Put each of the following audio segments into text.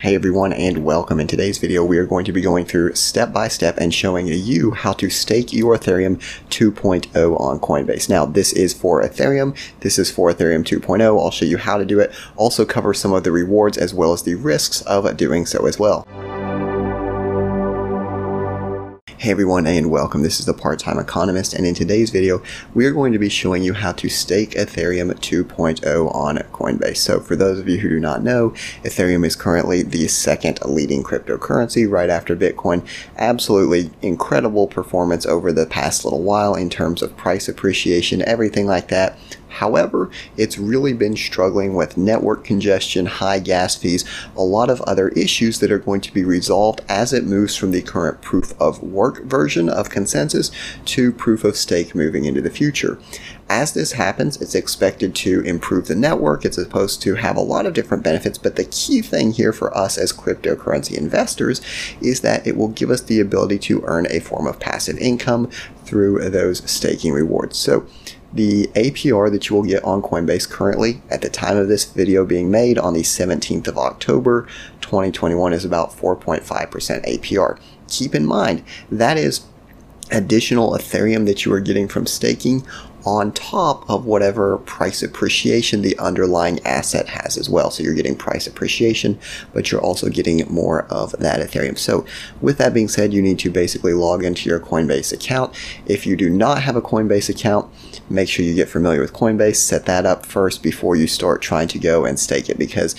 Hey everyone and welcome. In today's video we are going to be going through step by step and showing you how to stake your Ethereum 2.0 on Coinbase. Now this is for Ethereum, this is for Ethereum 2.0. I'll show you how to do it, also cover some of the rewards as well as the risks of doing so as well. Hey everyone and welcome. This is the Part-Time Economist and in today's video we are going to be showing you how to stake Ethereum 2.0 on Coinbase. So for those of you who do not know, Ethereum is currently the second leading cryptocurrency right after Bitcoin. Absolutely incredible performance over the past little while in terms of price appreciation, everything like that. However, it's really been struggling with network congestion, high gas fees, a lot of other issues that are going to be resolved as it moves from the current proof of work version of consensus to proof of stake moving into the future. As this happens, it's expected to improve the network. It's supposed to have a lot of different benefits, but the key thing here for us as cryptocurrency investors is that it will give us the ability to earn a form of passive income through those staking rewards. So the APR that you will get on Coinbase currently at the time of this video being made on the 17th of October 2021 is about 4.5% APR. Keep in mind that is additional Ethereum that you are getting from staking on top of whatever price appreciation the underlying asset has as well. So you're getting price appreciation, but you're also getting more of that Ethereum. So with that being said, you need to basically log into your Coinbase account. If you do not have a Coinbase account, make sure you get familiar with Coinbase, set that up first before you start trying to go and stake it because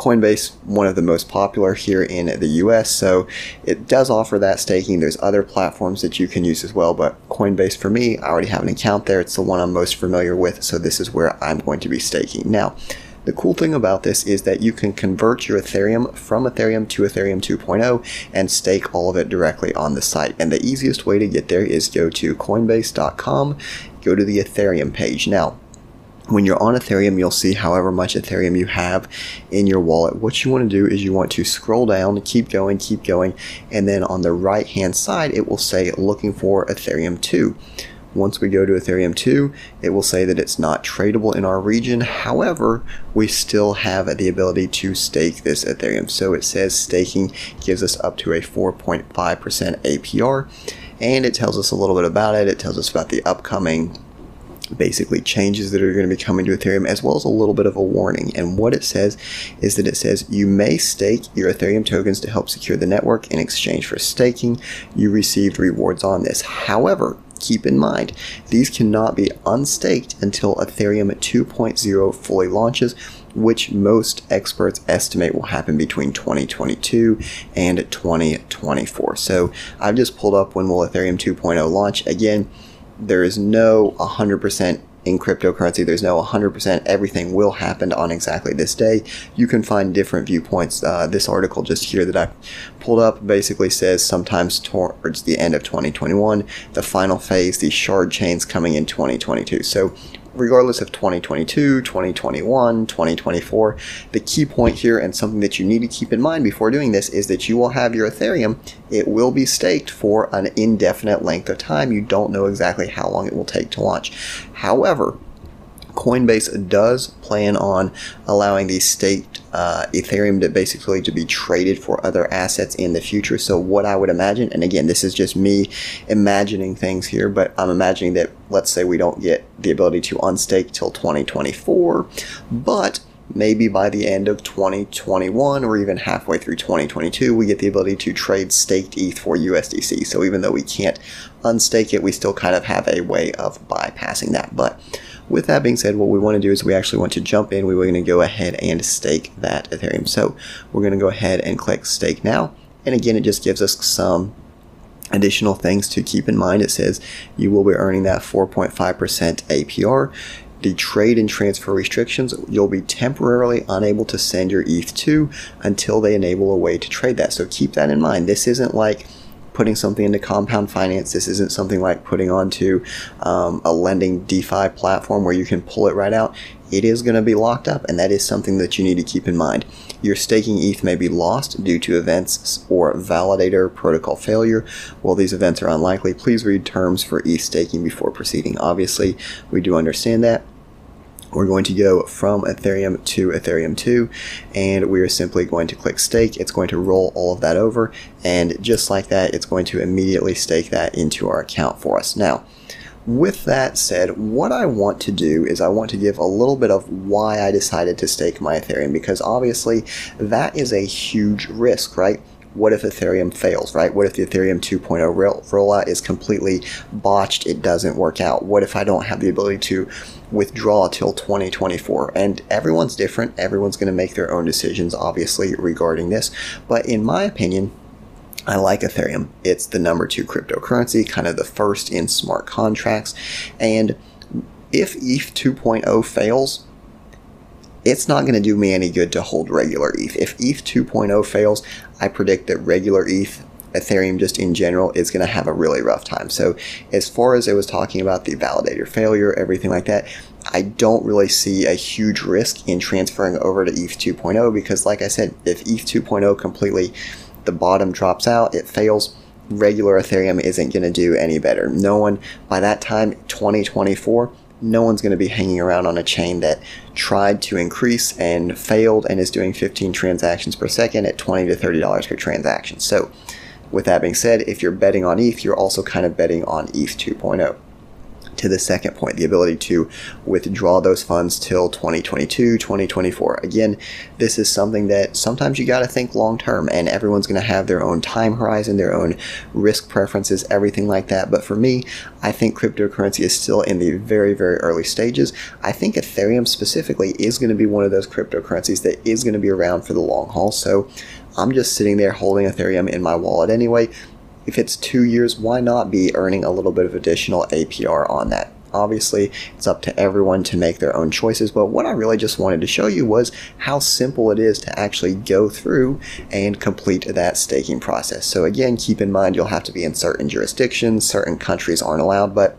Coinbase, one of the most popular here in the US, so it does offer that staking. There's other platforms that you can use as well, but Coinbase for me, I already have an account there. It's the one I'm most familiar with, so this is where I'm going to be staking. Now, the cool thing about this is that you can convert your Ethereum from Ethereum to Ethereum 2.0 and stake all of it directly on the site. And the easiest way to get there is go to coinbase.com, go to the Ethereum page. Now, when you're on Ethereum, you'll see however much Ethereum you have in your wallet. What you want to do is you want to scroll down, keep going, keep going, and then on the right hand side, it will say looking for Ethereum 2. Once we go to Ethereum 2, it will say that it's not tradable in our region. However, we still have the ability to stake this Ethereum. So it says staking gives us up to a 4.5% APR, and it tells us a little bit about it. It tells us about the upcoming basically changes that are going to be coming to Ethereum, as well as a little bit of a warning. And what it says is that it says you may stake your Ethereum tokens to help secure the network in exchange for staking. You received rewards on this. However, keep in mind, these cannot be unstaked until Ethereum 2.0 fully launches, which most experts estimate will happen between 2022 and 2024. So I've just pulled up when will Ethereum 2.0 launch. Again, there is no 100% in cryptocurrency. There's no 100% everything will happen on exactly this day. You can find different viewpoints. Uh, this article just here that I pulled up basically says sometimes towards the end of 2021, the final phase, the shard chains coming in 2022. So regardless of 2022, 2021, 2024, the key point here and something that you need to keep in mind before doing this is that you will have your Ethereum. It will be staked for an indefinite length of time. You don't know exactly how long it will take to launch. However, Coinbase does plan on allowing the staked uh, Ethereum to basically to be traded for other assets in the future. So what I would imagine, and again, this is just me imagining things here, but I'm imagining that let's say we don't get the ability to unstake till 2024, but maybe by the end of 2021 or even halfway through 2022, we get the ability to trade staked ETH for USDC. So even though we can't unstake it, we still kind of have a way of bypassing that. But with that being said, what we want to do is we actually want to jump in. We're going to go ahead and stake that Ethereum. So we're going to go ahead and click stake now. And again, it just gives us some additional things to keep in mind. It says you will be earning that 4.5% APR. The trade and transfer restrictions, you'll be temporarily unable to send your ETH to until they enable a way to trade that. So keep that in mind. This isn't like putting something into compound finance. This isn't something like putting onto um, a lending DeFi platform where you can pull it right out. It is going to be locked up, and that is something that you need to keep in mind. Your staking ETH may be lost due to events or validator protocol failure. While these events are unlikely, please read terms for ETH staking before proceeding. Obviously, we do understand that we're going to go from Ethereum to Ethereum 2 and we are simply going to click stake. It's going to roll all of that over and just like that, it's going to immediately stake that into our account for us. Now, with that said, what I want to do is I want to give a little bit of why I decided to stake my Ethereum because obviously that is a huge risk, right? What if Ethereum fails, right? What if the Ethereum 2.0 rollout is completely botched? It doesn't work out. What if I don't have the ability to withdraw till 2024? And everyone's different. Everyone's going to make their own decisions, obviously, regarding this. But in my opinion, I like Ethereum. It's the number two cryptocurrency, kind of the first in smart contracts. And if ETH 2.0 fails, it's not going to do me any good to hold regular ETH. If ETH 2.0 fails, I predict that regular ETH, Ethereum just in general, is going to have a really rough time. So, as far as I was talking about the validator failure, everything like that, I don't really see a huge risk in transferring over to ETH 2.0 because, like I said, if ETH 2.0 completely the bottom drops out, it fails regular Ethereum isn't going to do any better. No one, by that time, 2024, no one's going to be hanging around on a chain that tried to increase and failed and is doing 15 transactions per second at 20 to 30 dollars per transaction. So, with that being said, if you're betting on ETH, you're also kind of betting on ETH 2.0 to the second point, the ability to withdraw those funds till 2022, 2024. Again, this is something that sometimes you got to think long term, and everyone's going to have their own time horizon, their own risk preferences, everything like that. But for me, I think cryptocurrency is still in the very, very early stages. I think Ethereum specifically is going to be one of those cryptocurrencies that is going to be around for the long haul. So I'm just sitting there holding Ethereum in my wallet anyway if it's two years, why not be earning a little bit of additional APR on that? Obviously, it's up to everyone to make their own choices, but what I really just wanted to show you was how simple it is to actually go through and complete that staking process. So again, keep in mind you'll have to be in certain jurisdictions, certain countries aren't allowed, but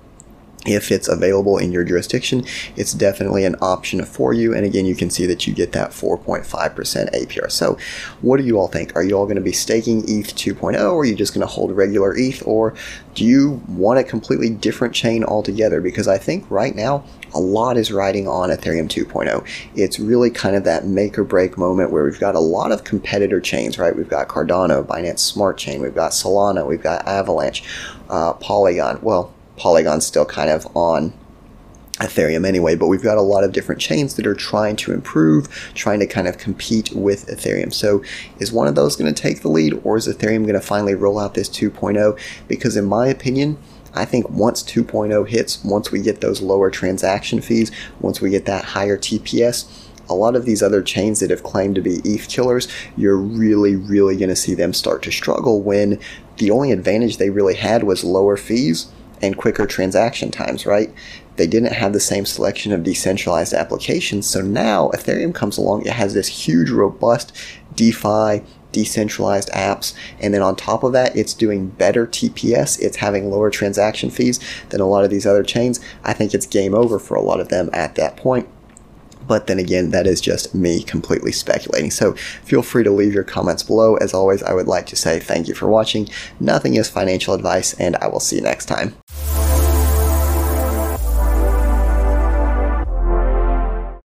if it's available in your jurisdiction, it's definitely an option for you. And again, you can see that you get that 4.5% APR. So, what do you all think? Are you all going to be staking ETH 2.0 or are you just going to hold regular ETH? Or do you want a completely different chain altogether? Because I think right now, a lot is riding on Ethereum 2.0. It's really kind of that make or break moment where we've got a lot of competitor chains, right? We've got Cardano, Binance Smart Chain, we've got Solana, we've got Avalanche, uh, Polygon. Well, Polygon's still kind of on Ethereum anyway, but we've got a lot of different chains that are trying to improve, trying to kind of compete with Ethereum. So, is one of those going to take the lead, or is Ethereum going to finally roll out this 2.0? Because, in my opinion, I think once 2.0 hits, once we get those lower transaction fees, once we get that higher TPS, a lot of these other chains that have claimed to be ETH killers, you're really, really going to see them start to struggle when the only advantage they really had was lower fees and quicker transaction times, right? They didn't have the same selection of decentralized applications. So now Ethereum comes along, it has this huge, robust DeFi, decentralized apps. And then on top of that, it's doing better TPS. It's having lower transaction fees than a lot of these other chains. I think it's game over for a lot of them at that point. But then again, that is just me completely speculating. So feel free to leave your comments below. As always, I would like to say thank you for watching. Nothing is financial advice, and I will see you next time.